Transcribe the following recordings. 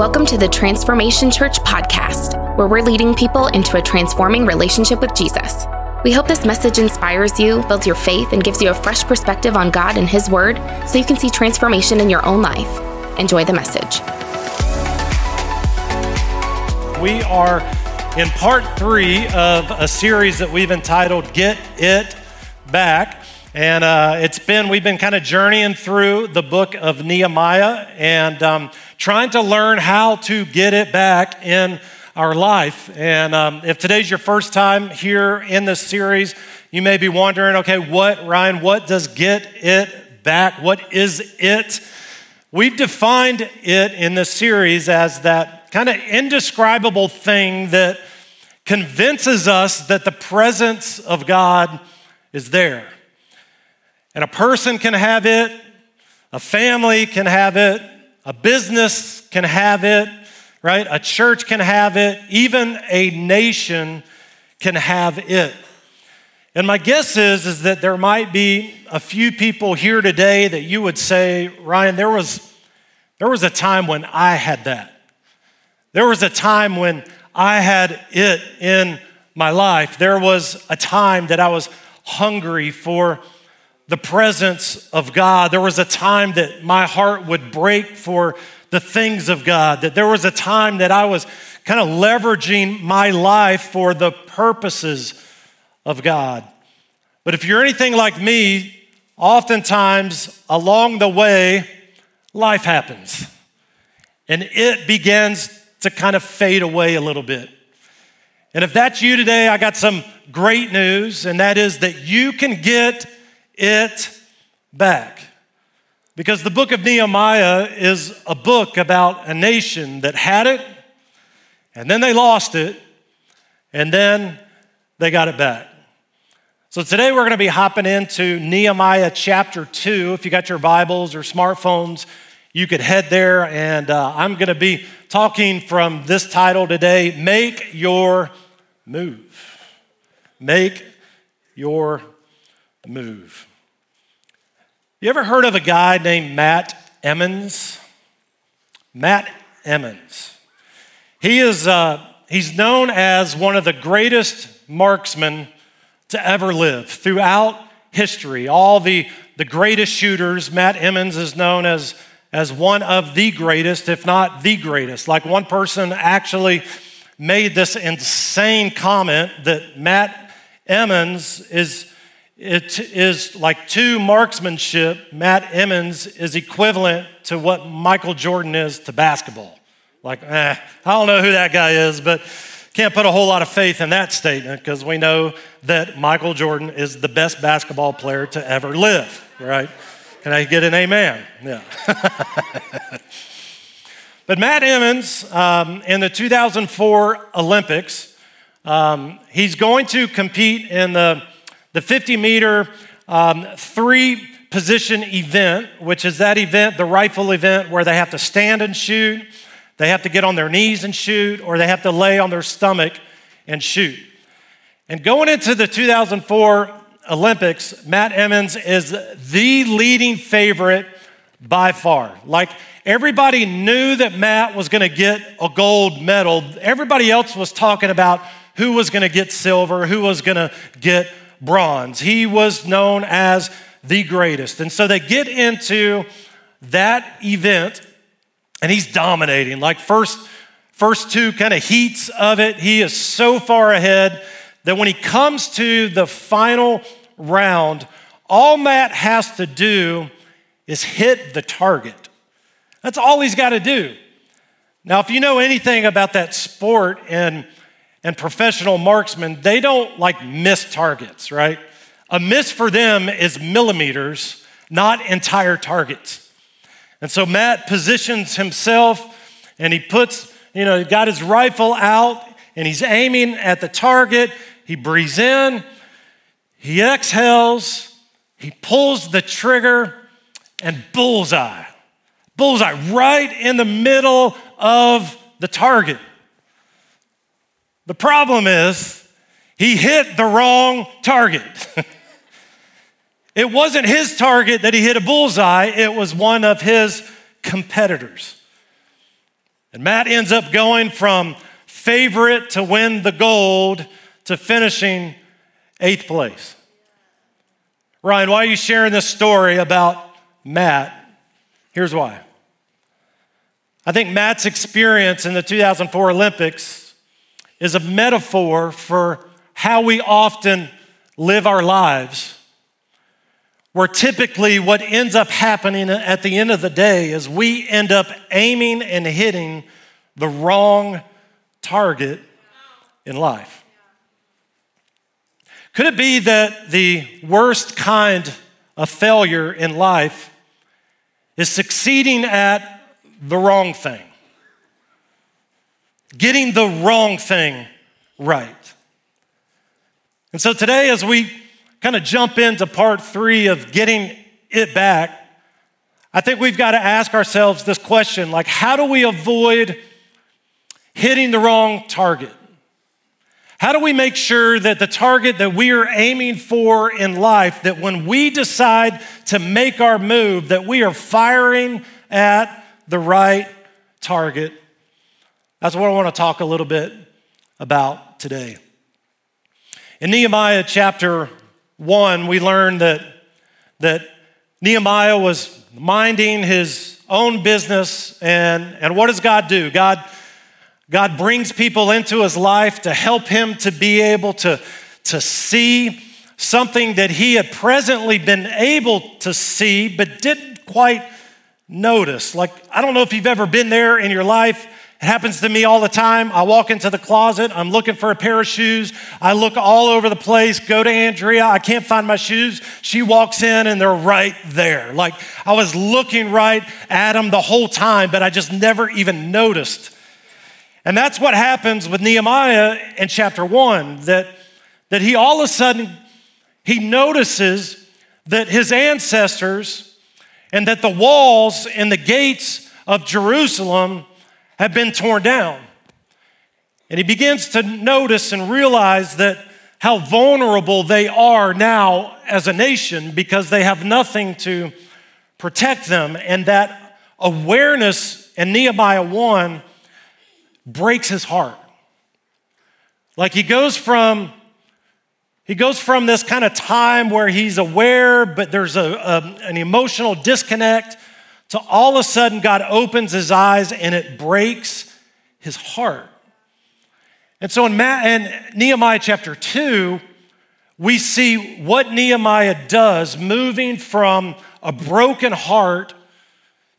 Welcome to the Transformation Church podcast, where we're leading people into a transforming relationship with Jesus. We hope this message inspires you, builds your faith, and gives you a fresh perspective on God and His Word so you can see transformation in your own life. Enjoy the message. We are in part three of a series that we've entitled Get It Back. And uh, it's been, we've been kind of journeying through the book of Nehemiah and um, trying to learn how to get it back in our life. And um, if today's your first time here in this series, you may be wondering, okay, what, Ryan, what does get it back? What is it? We've defined it in this series as that kind of indescribable thing that convinces us that the presence of God is there. And a person can have it, a family can have it, a business can have it, right? A church can have it, even a nation can have it. And my guess is, is that there might be a few people here today that you would say, Ryan, there was, there was a time when I had that. There was a time when I had it in my life. There was a time that I was hungry for the presence of God. There was a time that my heart would break for the things of God, that there was a time that I was kind of leveraging my life for the purposes of God. But if you're anything like me, oftentimes along the way, life happens and it begins to kind of fade away a little bit. And if that's you today, I got some great news, and that is that you can get it back. Because the book of Nehemiah is a book about a nation that had it, and then they lost it, and then they got it back. So today we're going to be hopping into Nehemiah chapter 2. If you got your Bibles or smartphones, you could head there, and uh, I'm going to be talking from this title today Make Your Move. Make Your Move. You ever heard of a guy named Matt Emmons? Matt Emmons. He is, uh, he's known as one of the greatest marksmen to ever live throughout history. All the, the greatest shooters, Matt Emmons is known as, as one of the greatest, if not the greatest. Like one person actually made this insane comment that Matt Emmons is it is like to marksmanship. Matt Emmons is equivalent to what Michael Jordan is to basketball. Like, eh, I don't know who that guy is, but can't put a whole lot of faith in that statement because we know that Michael Jordan is the best basketball player to ever live, right? Can I get an amen? Yeah. but Matt Emmons, um, in the 2004 Olympics, um, he's going to compete in the the 50 meter um, three position event, which is that event, the rifle event, where they have to stand and shoot, they have to get on their knees and shoot, or they have to lay on their stomach and shoot. And going into the 2004 Olympics, Matt Emmons is the leading favorite by far. Like everybody knew that Matt was going to get a gold medal. Everybody else was talking about who was going to get silver, who was going to get bronze. He was known as the greatest. And so they get into that event and he's dominating. Like first first two kind of heats of it, he is so far ahead that when he comes to the final round, all Matt has to do is hit the target. That's all he's got to do. Now, if you know anything about that sport and and professional marksmen, they don't like miss targets, right? A miss for them is millimeters, not entire targets. And so Matt positions himself and he puts, you know, he got his rifle out and he's aiming at the target. He breathes in, he exhales, he pulls the trigger, and bullseye. Bullseye right in the middle of the target. The problem is, he hit the wrong target. it wasn't his target that he hit a bullseye, it was one of his competitors. And Matt ends up going from favorite to win the gold to finishing eighth place. Ryan, why are you sharing this story about Matt? Here's why. I think Matt's experience in the 2004 Olympics is a metaphor for how we often live our lives where typically what ends up happening at the end of the day is we end up aiming and hitting the wrong target in life. Could it be that the worst kind of failure in life is succeeding at the wrong thing? Getting the wrong thing right. And so today, as we kind of jump into part three of getting it back, I think we've got to ask ourselves this question like, how do we avoid hitting the wrong target? How do we make sure that the target that we are aiming for in life, that when we decide to make our move, that we are firing at the right target? That's what I want to talk a little bit about today. In Nehemiah chapter 1, we learn that, that Nehemiah was minding his own business. And, and what does God do? God, God brings people into his life to help him to be able to, to see something that he had presently been able to see, but didn't quite notice. Like, I don't know if you've ever been there in your life it happens to me all the time. I walk into the closet, I'm looking for a pair of shoes. I look all over the place, go to Andrea, I can't find my shoes. She walks in and they're right there. Like I was looking right at them the whole time, but I just never even noticed. And that's what happens with Nehemiah in chapter one that, that he all of a sudden he notices that his ancestors and that the walls and the gates of Jerusalem have been torn down. And he begins to notice and realize that how vulnerable they are now as a nation because they have nothing to protect them. And that awareness in Nehemiah 1 breaks his heart. Like he goes from he goes from this kind of time where he's aware, but there's a, a, an emotional disconnect so all of a sudden, God opens his eyes and it breaks his heart. And so in, Ma- in Nehemiah chapter 2, we see what Nehemiah does moving from a broken heart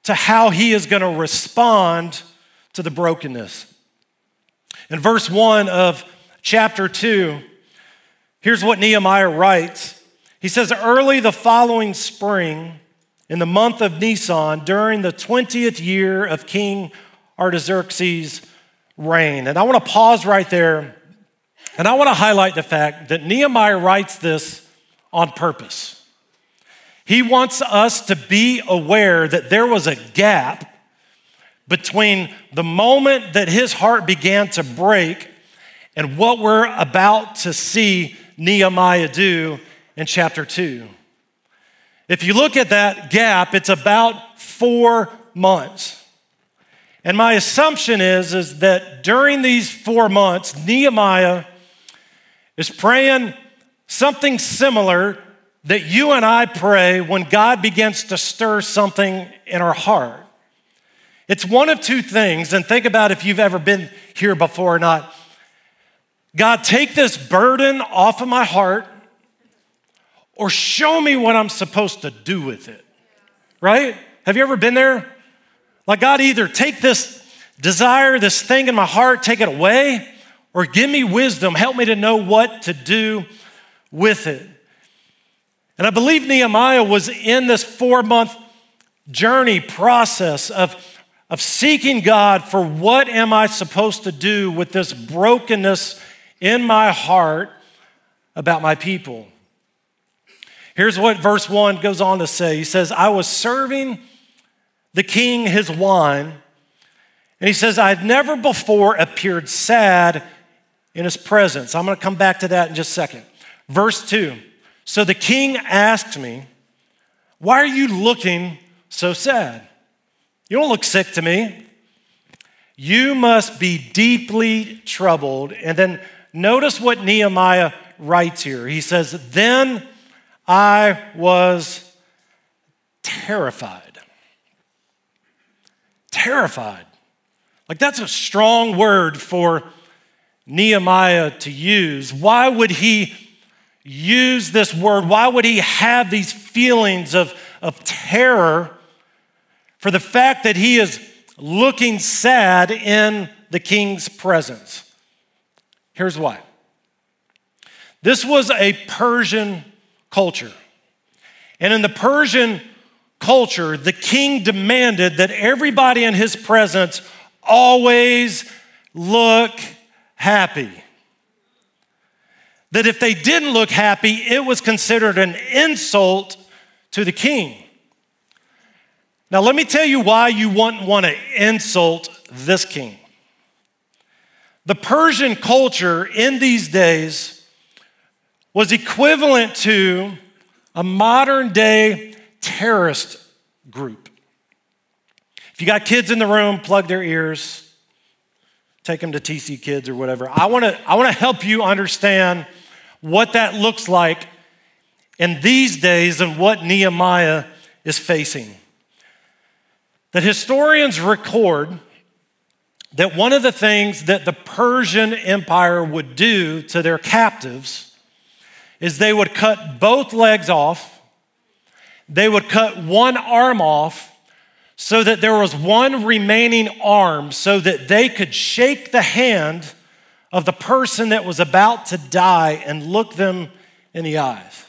to how he is going to respond to the brokenness. In verse 1 of chapter 2, here's what Nehemiah writes. He says, Early the following spring, in the month of Nisan during the 20th year of King Artaxerxes' reign. And I want to pause right there and I want to highlight the fact that Nehemiah writes this on purpose. He wants us to be aware that there was a gap between the moment that his heart began to break and what we're about to see Nehemiah do in chapter 2. If you look at that gap, it's about four months. And my assumption is, is that during these four months, Nehemiah is praying something similar that you and I pray when God begins to stir something in our heart. It's one of two things, and think about if you've ever been here before or not. God, take this burden off of my heart or show me what I'm supposed to do with it. Right? Have you ever been there? Like, God, either take this desire, this thing in my heart, take it away, or give me wisdom, help me to know what to do with it. And I believe Nehemiah was in this four month journey process of, of seeking God for what am I supposed to do with this brokenness in my heart about my people. Here's what verse 1 goes on to say He says, I was serving the king his wine, and he says, I had never before appeared sad in his presence. I'm going to come back to that in just a second. Verse 2 So the king asked me, Why are you looking so sad? You don't look sick to me. You must be deeply troubled. And then notice what Nehemiah writes here. He says, Then I was terrified. Terrified. Like, that's a strong word for Nehemiah to use. Why would he use this word? Why would he have these feelings of, of terror for the fact that he is looking sad in the king's presence? Here's why. This was a Persian culture. And in the Persian culture, the king demanded that everybody in his presence always look happy. That if they didn't look happy, it was considered an insult to the king. Now, let me tell you why you wouldn't want to insult this king. The Persian culture in these days was equivalent to a modern day terrorist group. If you got kids in the room, plug their ears take them to TC Kids or whatever. I want to I want to help you understand what that looks like in these days and what Nehemiah is facing. That historians record that one of the things that the Persian Empire would do to their captives is they would cut both legs off, they would cut one arm off, so that there was one remaining arm so that they could shake the hand of the person that was about to die and look them in the eyes.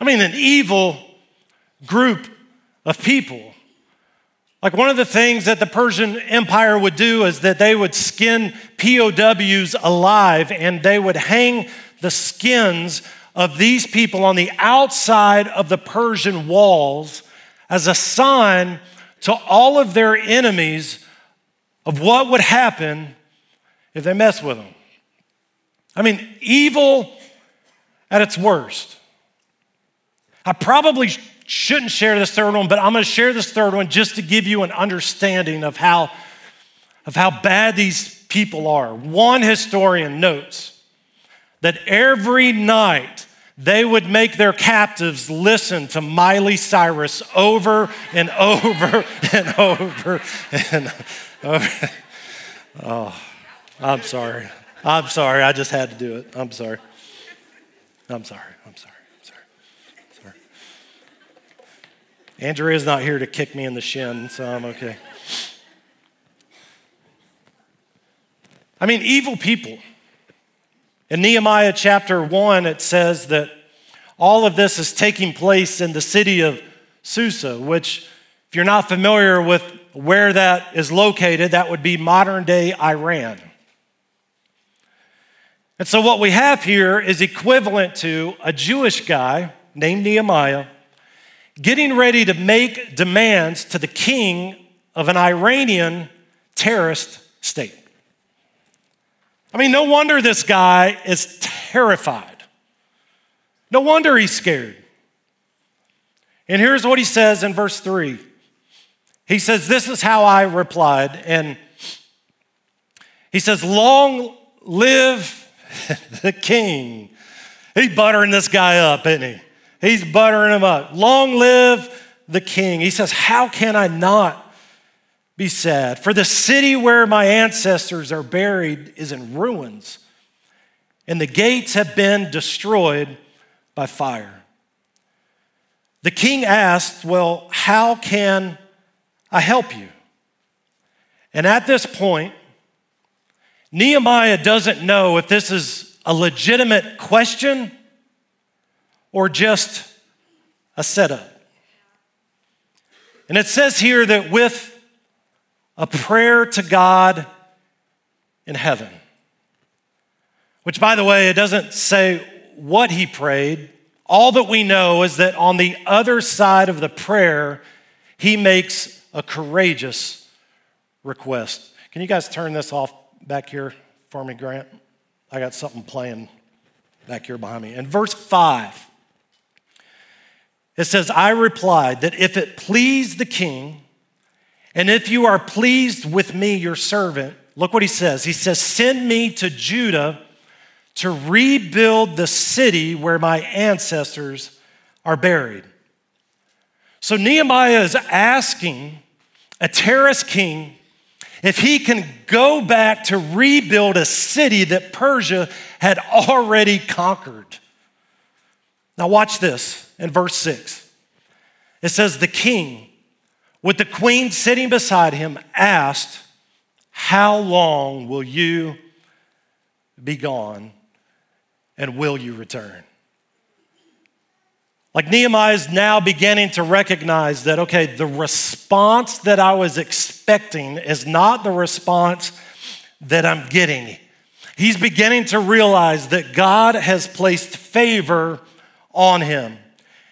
I mean, an evil group of people. Like one of the things that the Persian Empire would do is that they would skin POWs alive and they would hang the skins of these people on the outside of the Persian walls as a sign to all of their enemies of what would happen if they mess with them. I mean, evil at its worst. I probably shouldn't share this third one, but I'm going to share this third one just to give you an understanding of how, of how bad these people are. One historian notes that every night they would make their captives listen to Miley Cyrus over and over and over and over. Oh, I'm sorry. I'm sorry. I just had to do it. I'm sorry. I'm sorry. I'm sorry. I'm sorry. I'm sorry. Andrea's not here to kick me in the shin, so I'm okay. I mean, evil people. In Nehemiah chapter 1, it says that all of this is taking place in the city of Susa, which, if you're not familiar with where that is located, that would be modern day Iran. And so, what we have here is equivalent to a Jewish guy named Nehemiah getting ready to make demands to the king of an Iranian terrorist state. I mean, no wonder this guy is terrified. No wonder he's scared. And here's what he says in verse 3. He says, This is how I replied. And he says, Long live the king. He's buttering this guy up, isn't he? He's buttering him up. Long live the king. He says, How can I not be sad. For the city where my ancestors are buried is in ruins, and the gates have been destroyed by fire. The king asked, Well, how can I help you? And at this point, Nehemiah doesn't know if this is a legitimate question or just a setup. And it says here that with a prayer to God in heaven. Which, by the way, it doesn't say what he prayed. All that we know is that on the other side of the prayer, he makes a courageous request. Can you guys turn this off back here for me, Grant? I got something playing back here behind me. In verse 5, it says, I replied that if it pleased the king, And if you are pleased with me, your servant, look what he says. He says, Send me to Judah to rebuild the city where my ancestors are buried. So Nehemiah is asking a terrorist king if he can go back to rebuild a city that Persia had already conquered. Now, watch this in verse 6. It says, The king, with the queen sitting beside him, asked, How long will you be gone and will you return? Like Nehemiah is now beginning to recognize that, okay, the response that I was expecting is not the response that I'm getting. He's beginning to realize that God has placed favor on him.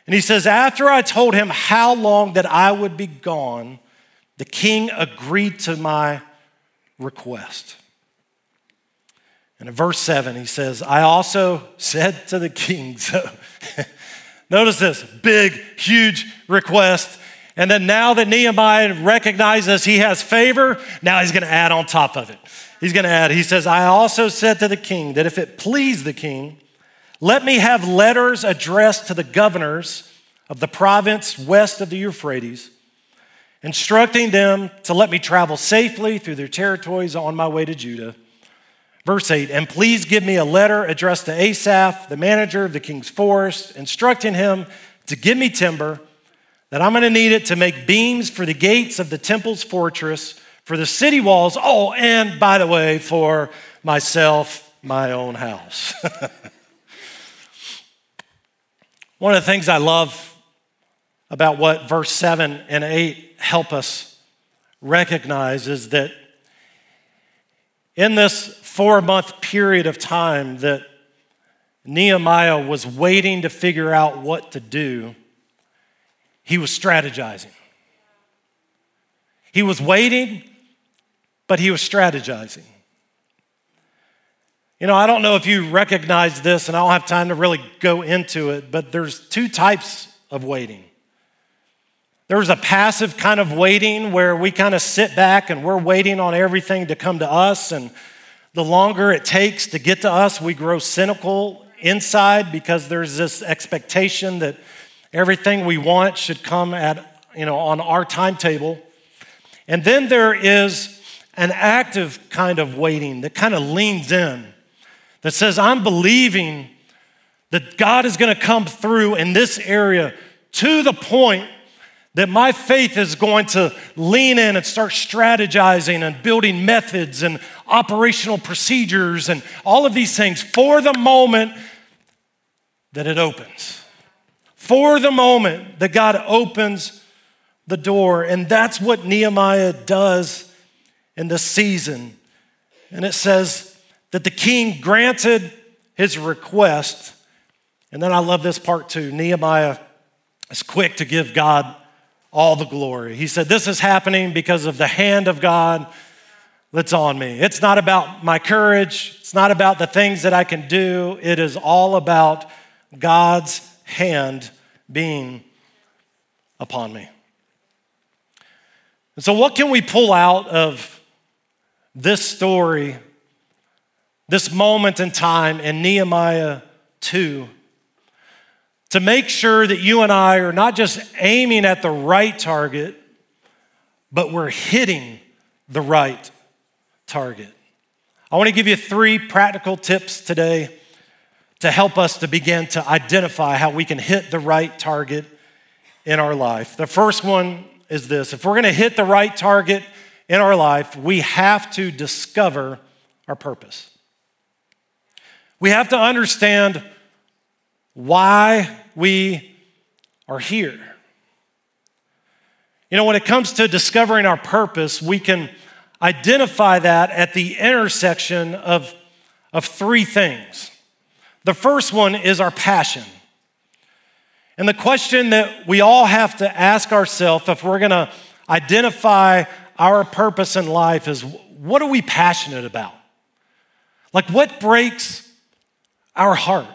And he says, After I told him how long that I would be gone, the king agreed to my request. And in verse 7, he says, I also said to the king, so Notice this big, huge request. And then now that Nehemiah recognizes he has favor, now he's going to add on top of it. He's going to add, he says, I also said to the king that if it please the king, let me have letters addressed to the governors of the province west of the Euphrates, instructing them to let me travel safely through their territories on my way to Judah Verse 8, and please give me a letter addressed to Asaph, the manager of the king's forest, instructing him to give me timber, that I'm going to need it to make beams for the gates of the temple's fortress, for the city walls. Oh, and by the way, for myself, my own house. One of the things I love about what verse 7 and 8 help us recognize is that in this four month period of time that Nehemiah was waiting to figure out what to do, he was strategizing. He was waiting, but he was strategizing. You know, I don't know if you recognize this, and I don't have time to really go into it, but there's two types of waiting. There's a passive kind of waiting where we kind of sit back and we're waiting on everything to come to us and the longer it takes to get to us, we grow cynical inside because there's this expectation that everything we want should come at, you know, on our timetable. And then there is an active kind of waiting that kind of leans in, that says, I'm believing that God is going to come through in this area to the point that my faith is going to lean in and start strategizing and building methods and operational procedures and all of these things for the moment that it opens. For the moment that God opens the door. And that's what Nehemiah does in this season. And it says that the king granted his request. And then I love this part too. Nehemiah is quick to give God all the glory. He said, This is happening because of the hand of God that's on me. It's not about my courage, it's not about the things that I can do. It is all about God's hand being upon me. And so, what can we pull out of this story, this moment in time in Nehemiah 2? to make sure that you and I are not just aiming at the right target, but we're hitting the right target. I want to give you three practical tips today to help us to begin to identify how we can hit the right target in our life. The first one is this if we're going to hit the right target in our life, we have to discover our purpose. We have to understand why we are here. You know, when it comes to discovering our purpose, we can identify that at the intersection of, of three things. The first one is our passion. And the question that we all have to ask ourselves if we're going to identify our purpose in life is what are we passionate about? Like, what breaks our heart?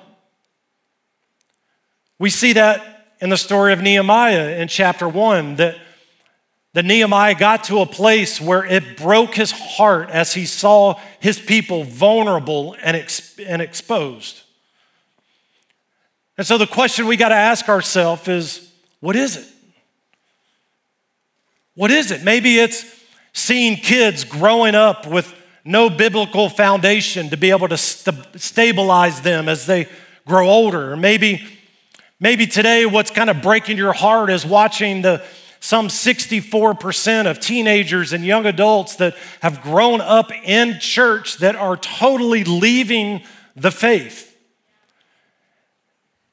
We see that in the story of Nehemiah in chapter one that the Nehemiah got to a place where it broke his heart as he saw his people vulnerable and, ex- and exposed. And so the question we got to ask ourselves is what is it? What is it? Maybe it's seeing kids growing up with no biblical foundation to be able to st- stabilize them as they grow older. Maybe, maybe today what's kind of breaking your heart is watching the some 64% of teenagers and young adults that have grown up in church that are totally leaving the faith.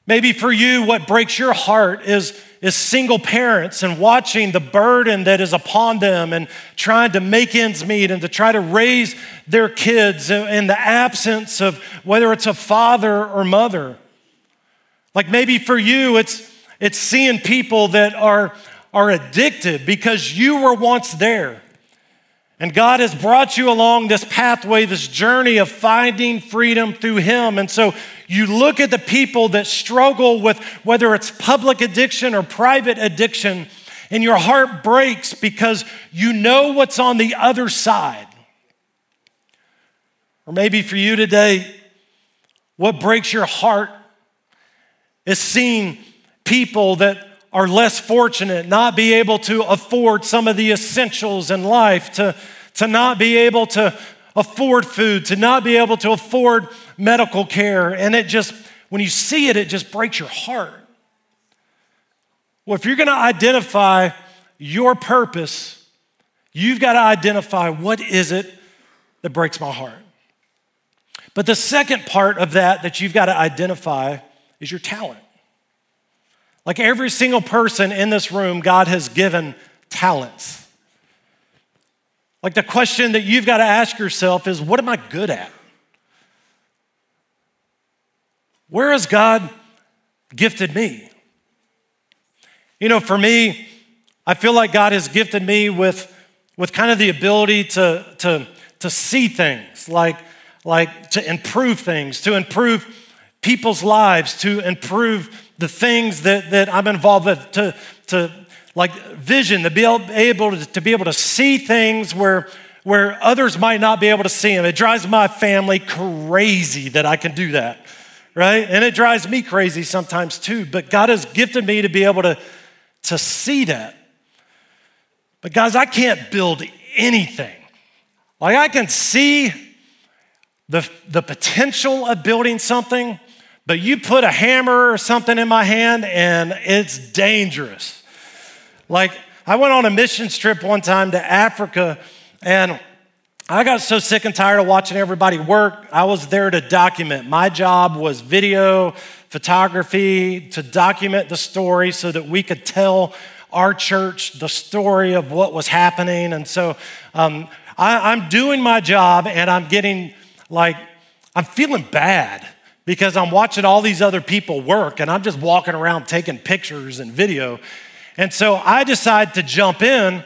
Maybe for you, what breaks your heart is, is single parents and watching the burden that is upon them and trying to make ends meet and to try to raise their kids in the absence of whether it's a father or mother. Like maybe for you, it's, it's seeing people that are, are addicted because you were once there. And God has brought you along this pathway, this journey of finding freedom through Him. And so you look at the people that struggle with whether it's public addiction or private addiction, and your heart breaks because you know what's on the other side. Or maybe for you today, what breaks your heart is seeing people that are less fortunate, not be able to afford some of the essentials in life, to, to not be able to afford food, to not be able to afford medical care. And it just, when you see it, it just breaks your heart. Well, if you're going to identify your purpose, you've got to identify what is it that breaks my heart. But the second part of that that you've got to identify is your talent. Like every single person in this room, God has given talents. Like the question that you've got to ask yourself is what am I good at? Where has God gifted me? You know, for me, I feel like God has gifted me with, with kind of the ability to, to, to see things, like, like to improve things, to improve people's lives, to improve the things that, that I'm involved with, to, to like vision, to be able to, to be able to see things where, where others might not be able to see them. It drives my family crazy that I can do that, right? And it drives me crazy sometimes too. But God has gifted me to be able to, to see that. But guys, I can't build anything. Like I can see the, the potential of building something, but you put a hammer or something in my hand and it's dangerous. Like, I went on a mission trip one time to Africa and I got so sick and tired of watching everybody work. I was there to document. My job was video, photography, to document the story so that we could tell our church the story of what was happening. And so um, I, I'm doing my job and I'm getting like, I'm feeling bad because I'm watching all these other people work and I'm just walking around taking pictures and video. And so I decide to jump in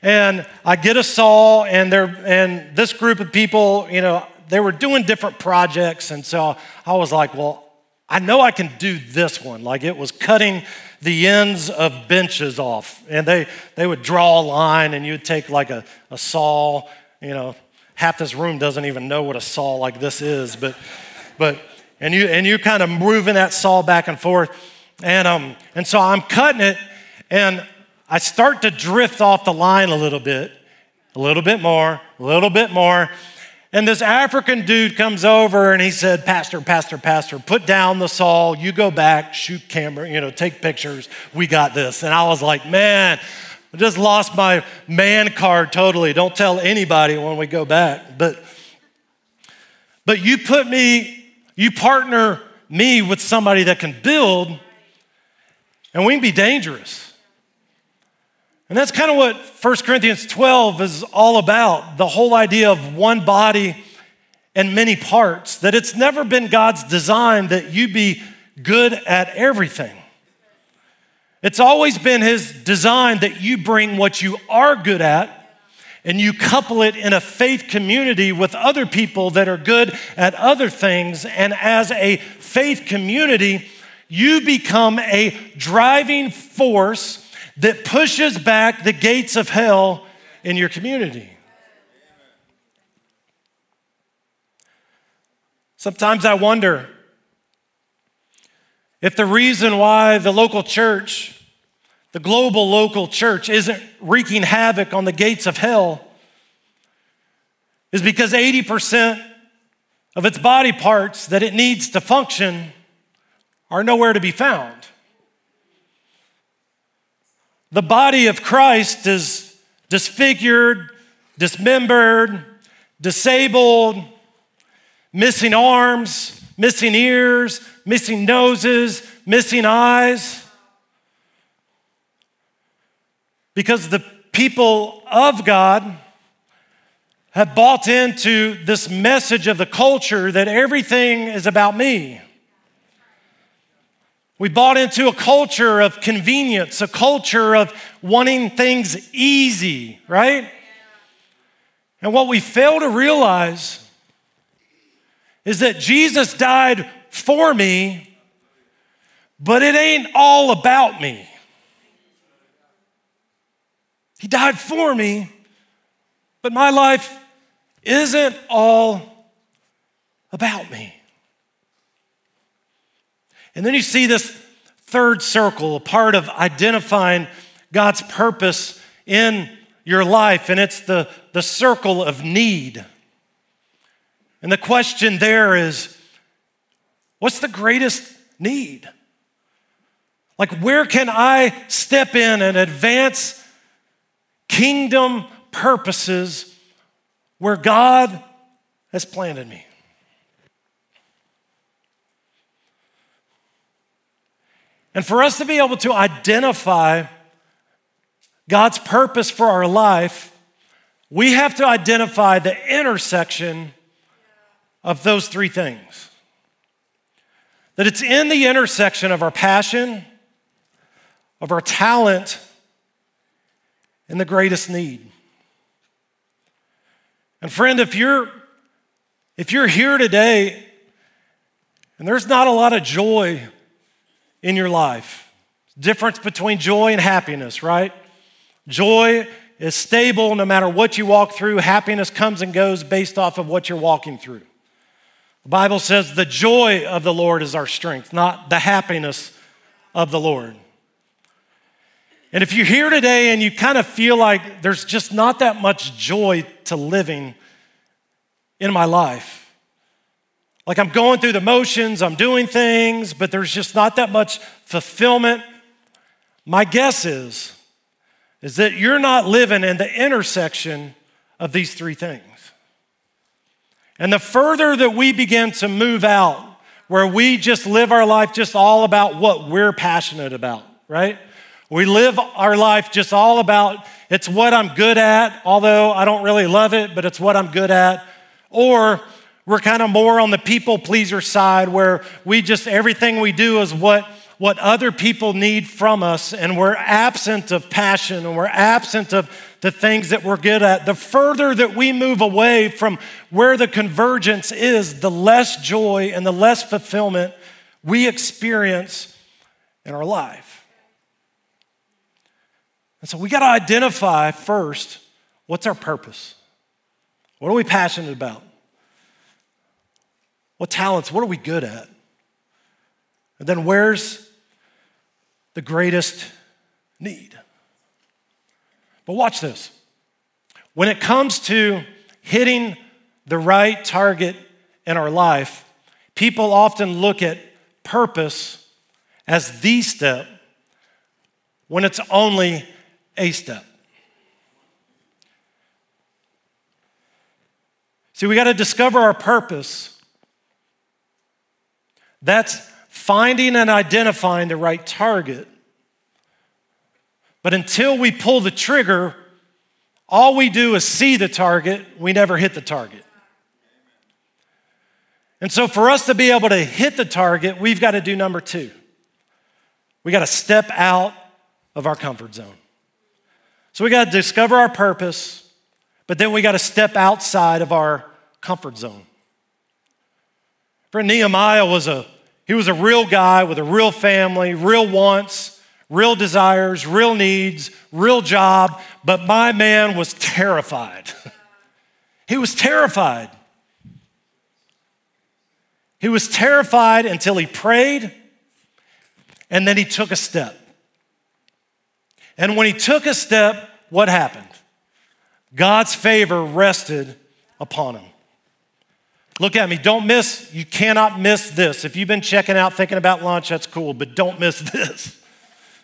and I get a saw and they and this group of people, you know, they were doing different projects and so I was like, well, I know I can do this one. Like it was cutting the ends of benches off. And they they would draw a line and you'd take like a, a saw, you know, half this room doesn't even know what a saw like this is, but but and you and you kind of moving that saw back and forth. And um, and so I'm cutting it, and I start to drift off the line a little bit, a little bit more, a little bit more. And this African dude comes over and he said, Pastor, Pastor, Pastor, put down the saw, you go back, shoot camera, you know, take pictures, we got this. And I was like, man, I just lost my man card totally. Don't tell anybody when we go back. But but you put me you partner me with somebody that can build, and we can be dangerous. And that's kind of what 1 Corinthians 12 is all about the whole idea of one body and many parts, that it's never been God's design that you be good at everything. It's always been His design that you bring what you are good at and you couple it in a faith community with other people that are good at other things, and as a faith community, you become a driving force that pushes back the gates of hell in your community. Sometimes I wonder if the reason why the local church, the global local church, isn't wreaking havoc on the gates of hell is because 80% of its body parts that it needs to function are nowhere to be found. The body of Christ is disfigured, dismembered, disabled, missing arms, missing ears, missing noses, missing eyes. Because the people of God have bought into this message of the culture that everything is about me. We bought into a culture of convenience, a culture of wanting things easy, right? And what we fail to realize is that Jesus died for me, but it ain't all about me. He died for me, but my life isn't all about me. And then you see this third circle, a part of identifying God's purpose in your life, and it's the, the circle of need. And the question there is What's the greatest need? Like, where can I step in and advance kingdom purposes where God has planted me? And for us to be able to identify God's purpose for our life, we have to identify the intersection of those three things. That it's in the intersection of our passion, of our talent, and the greatest need. And friend, if you're if you're here today and there's not a lot of joy in your life, difference between joy and happiness, right? Joy is stable no matter what you walk through. Happiness comes and goes based off of what you're walking through. The Bible says the joy of the Lord is our strength, not the happiness of the Lord. And if you're here today and you kind of feel like there's just not that much joy to living in my life, like I'm going through the motions, I'm doing things, but there's just not that much fulfillment, my guess is is that you're not living in the intersection of these three things. And the further that we begin to move out, where we just live our life just all about what we're passionate about, right? We live our life just all about it's what I'm good at, although I don't really love it, but it's what I'm good at. Or we're kind of more on the people pleaser side where we just everything we do is what what other people need from us and we're absent of passion and we're absent of the things that we're good at, the further that we move away from where the convergence is, the less joy and the less fulfillment we experience in our life. And so we got to identify first what's our purpose? What are we passionate about? What talents? What are we good at? And then where's the greatest need? But watch this. When it comes to hitting the right target in our life, people often look at purpose as the step when it's only a step. See, we got to discover our purpose. That's finding and identifying the right target. But until we pull the trigger, all we do is see the target, we never hit the target. And so, for us to be able to hit the target, we've got to do number two. We got to step out of our comfort zone. So, we got to discover our purpose, but then we got to step outside of our comfort zone. Friend Nehemiah was a he was a real guy with a real family, real wants, real desires, real needs, real job, but my man was terrified. he was terrified. He was terrified until he prayed and then he took a step. And when he took a step, what happened? God's favor rested upon him. Look at me. Don't miss, you cannot miss this. If you've been checking out, thinking about lunch, that's cool, but don't miss this.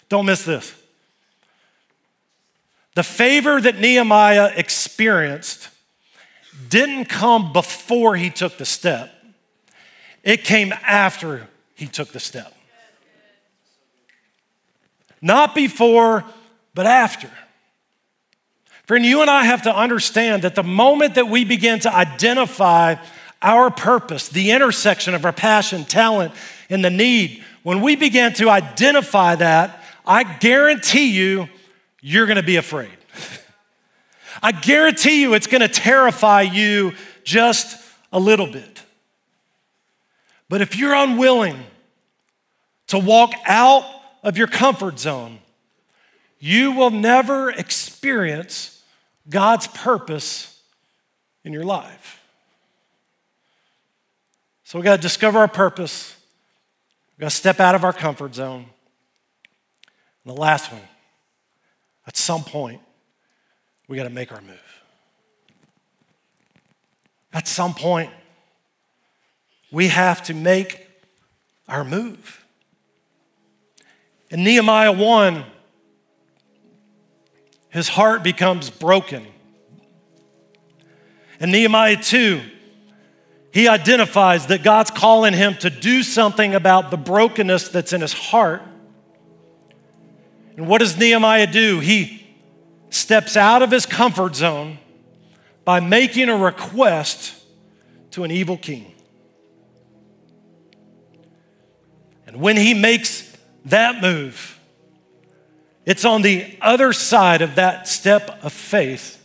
Don't miss this. The favor that Nehemiah experienced didn't come before he took the step, it came after he took the step. Not before, but after. Friend, you and I have to understand that the moment that we begin to identify our purpose, the intersection of our passion, talent, and the need, when we begin to identify that, I guarantee you, you're gonna be afraid. I guarantee you, it's gonna terrify you just a little bit. But if you're unwilling to walk out of your comfort zone, you will never experience God's purpose in your life. So we got to discover our purpose. We got to step out of our comfort zone. And the last one, at some point, we got to make our move. At some point, we have to make our move. In Nehemiah 1, his heart becomes broken. In Nehemiah 2, he identifies that God's calling him to do something about the brokenness that's in his heart. And what does Nehemiah do? He steps out of his comfort zone by making a request to an evil king. And when he makes that move, it's on the other side of that step of faith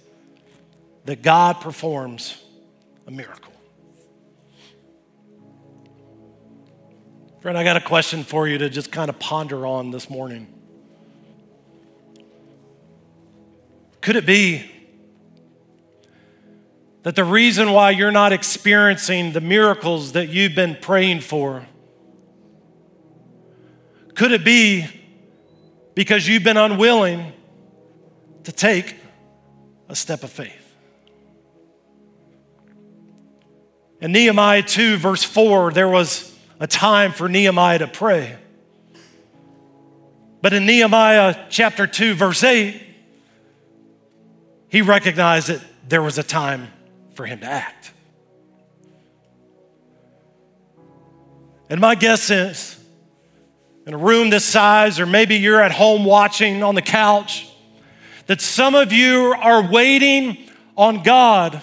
that God performs a miracle. Friend, I got a question for you to just kind of ponder on this morning. Could it be that the reason why you're not experiencing the miracles that you've been praying for could it be because you've been unwilling to take a step of faith? In Nehemiah 2, verse 4, there was a time for Nehemiah to pray. But in Nehemiah chapter 2, verse 8, he recognized that there was a time for him to act. And my guess is in a room this size, or maybe you're at home watching on the couch, that some of you are waiting on God.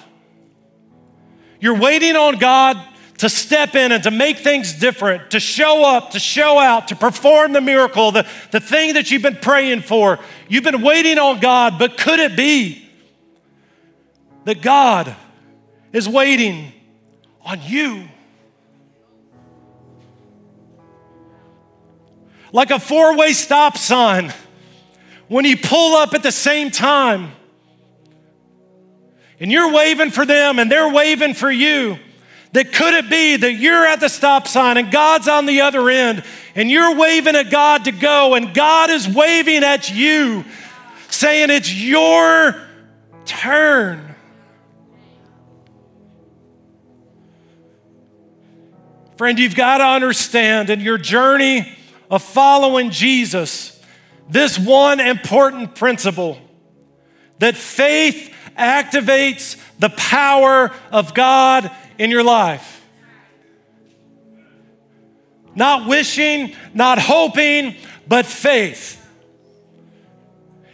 You're waiting on God to step in and to make things different, to show up, to show out, to perform the miracle, the, the thing that you've been praying for. You've been waiting on God, but could it be that God is waiting on you? Like a four way stop sign when you pull up at the same time and you're waving for them and they're waving for you. That could it be that you're at the stop sign and God's on the other end and you're waving at God to go and God is waving at you saying it's your turn. Friend, you've got to understand in your journey of following Jesus this one important principle that faith activates the power of God in your life. Not wishing, not hoping, but faith.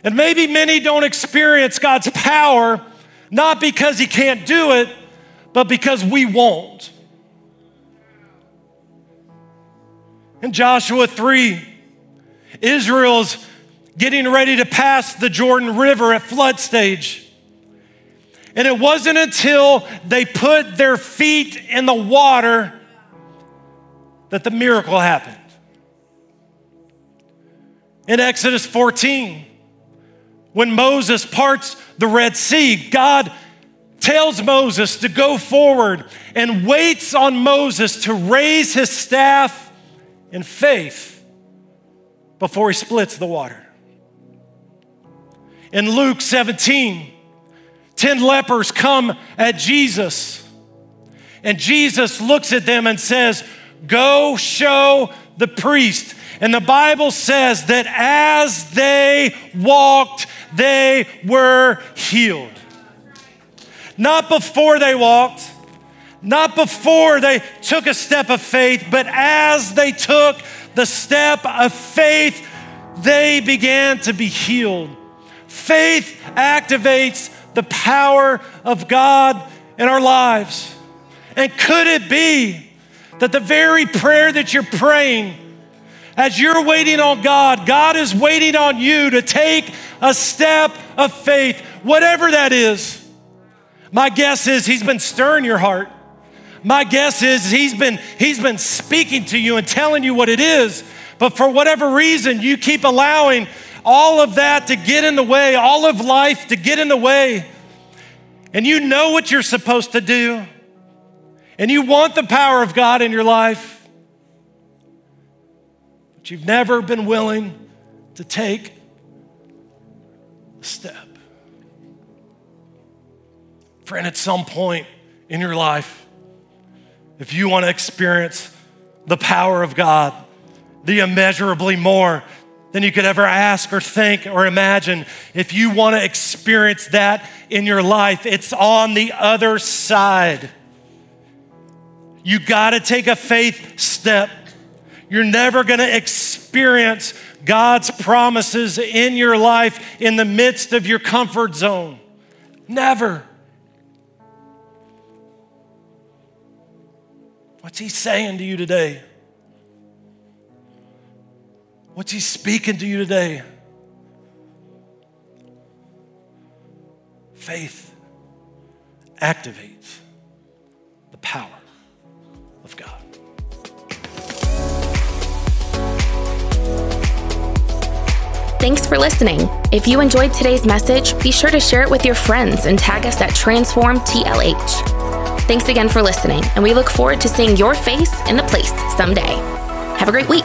And maybe many don't experience God's power not because He can't do it, but because we won't. In Joshua 3, Israel's getting ready to pass the Jordan River at flood stage. And it wasn't until they put their feet in the water that the miracle happened. In Exodus 14, when Moses parts the Red Sea, God tells Moses to go forward and waits on Moses to raise his staff in faith before he splits the water. In Luke 17, 10 lepers come at Jesus, and Jesus looks at them and says, Go show the priest. And the Bible says that as they walked, they were healed. Not before they walked, not before they took a step of faith, but as they took the step of faith, they began to be healed. Faith activates the power of God in our lives. And could it be that the very prayer that you're praying, as you're waiting on God, God is waiting on you to take a step of faith, whatever that is. My guess is He's been stirring your heart. My guess is he's been, he's been speaking to you and telling you what it is, but for whatever reason, you keep allowing all of that to get in the way, all of life to get in the way. And you know what you're supposed to do, and you want the power of God in your life, but you've never been willing to take a step. Friend, at some point in your life, if you want to experience the power of God, the immeasurably more than you could ever ask or think or imagine, if you want to experience that in your life, it's on the other side. You got to take a faith step. You're never going to experience God's promises in your life in the midst of your comfort zone. Never. What's He saying to you today? What's He speaking to you today? Faith activates the power of God. Thanks for listening. If you enjoyed today's message, be sure to share it with your friends and tag us at TransformTLH. Thanks again for listening, and we look forward to seeing your face in the place someday. Have a great week.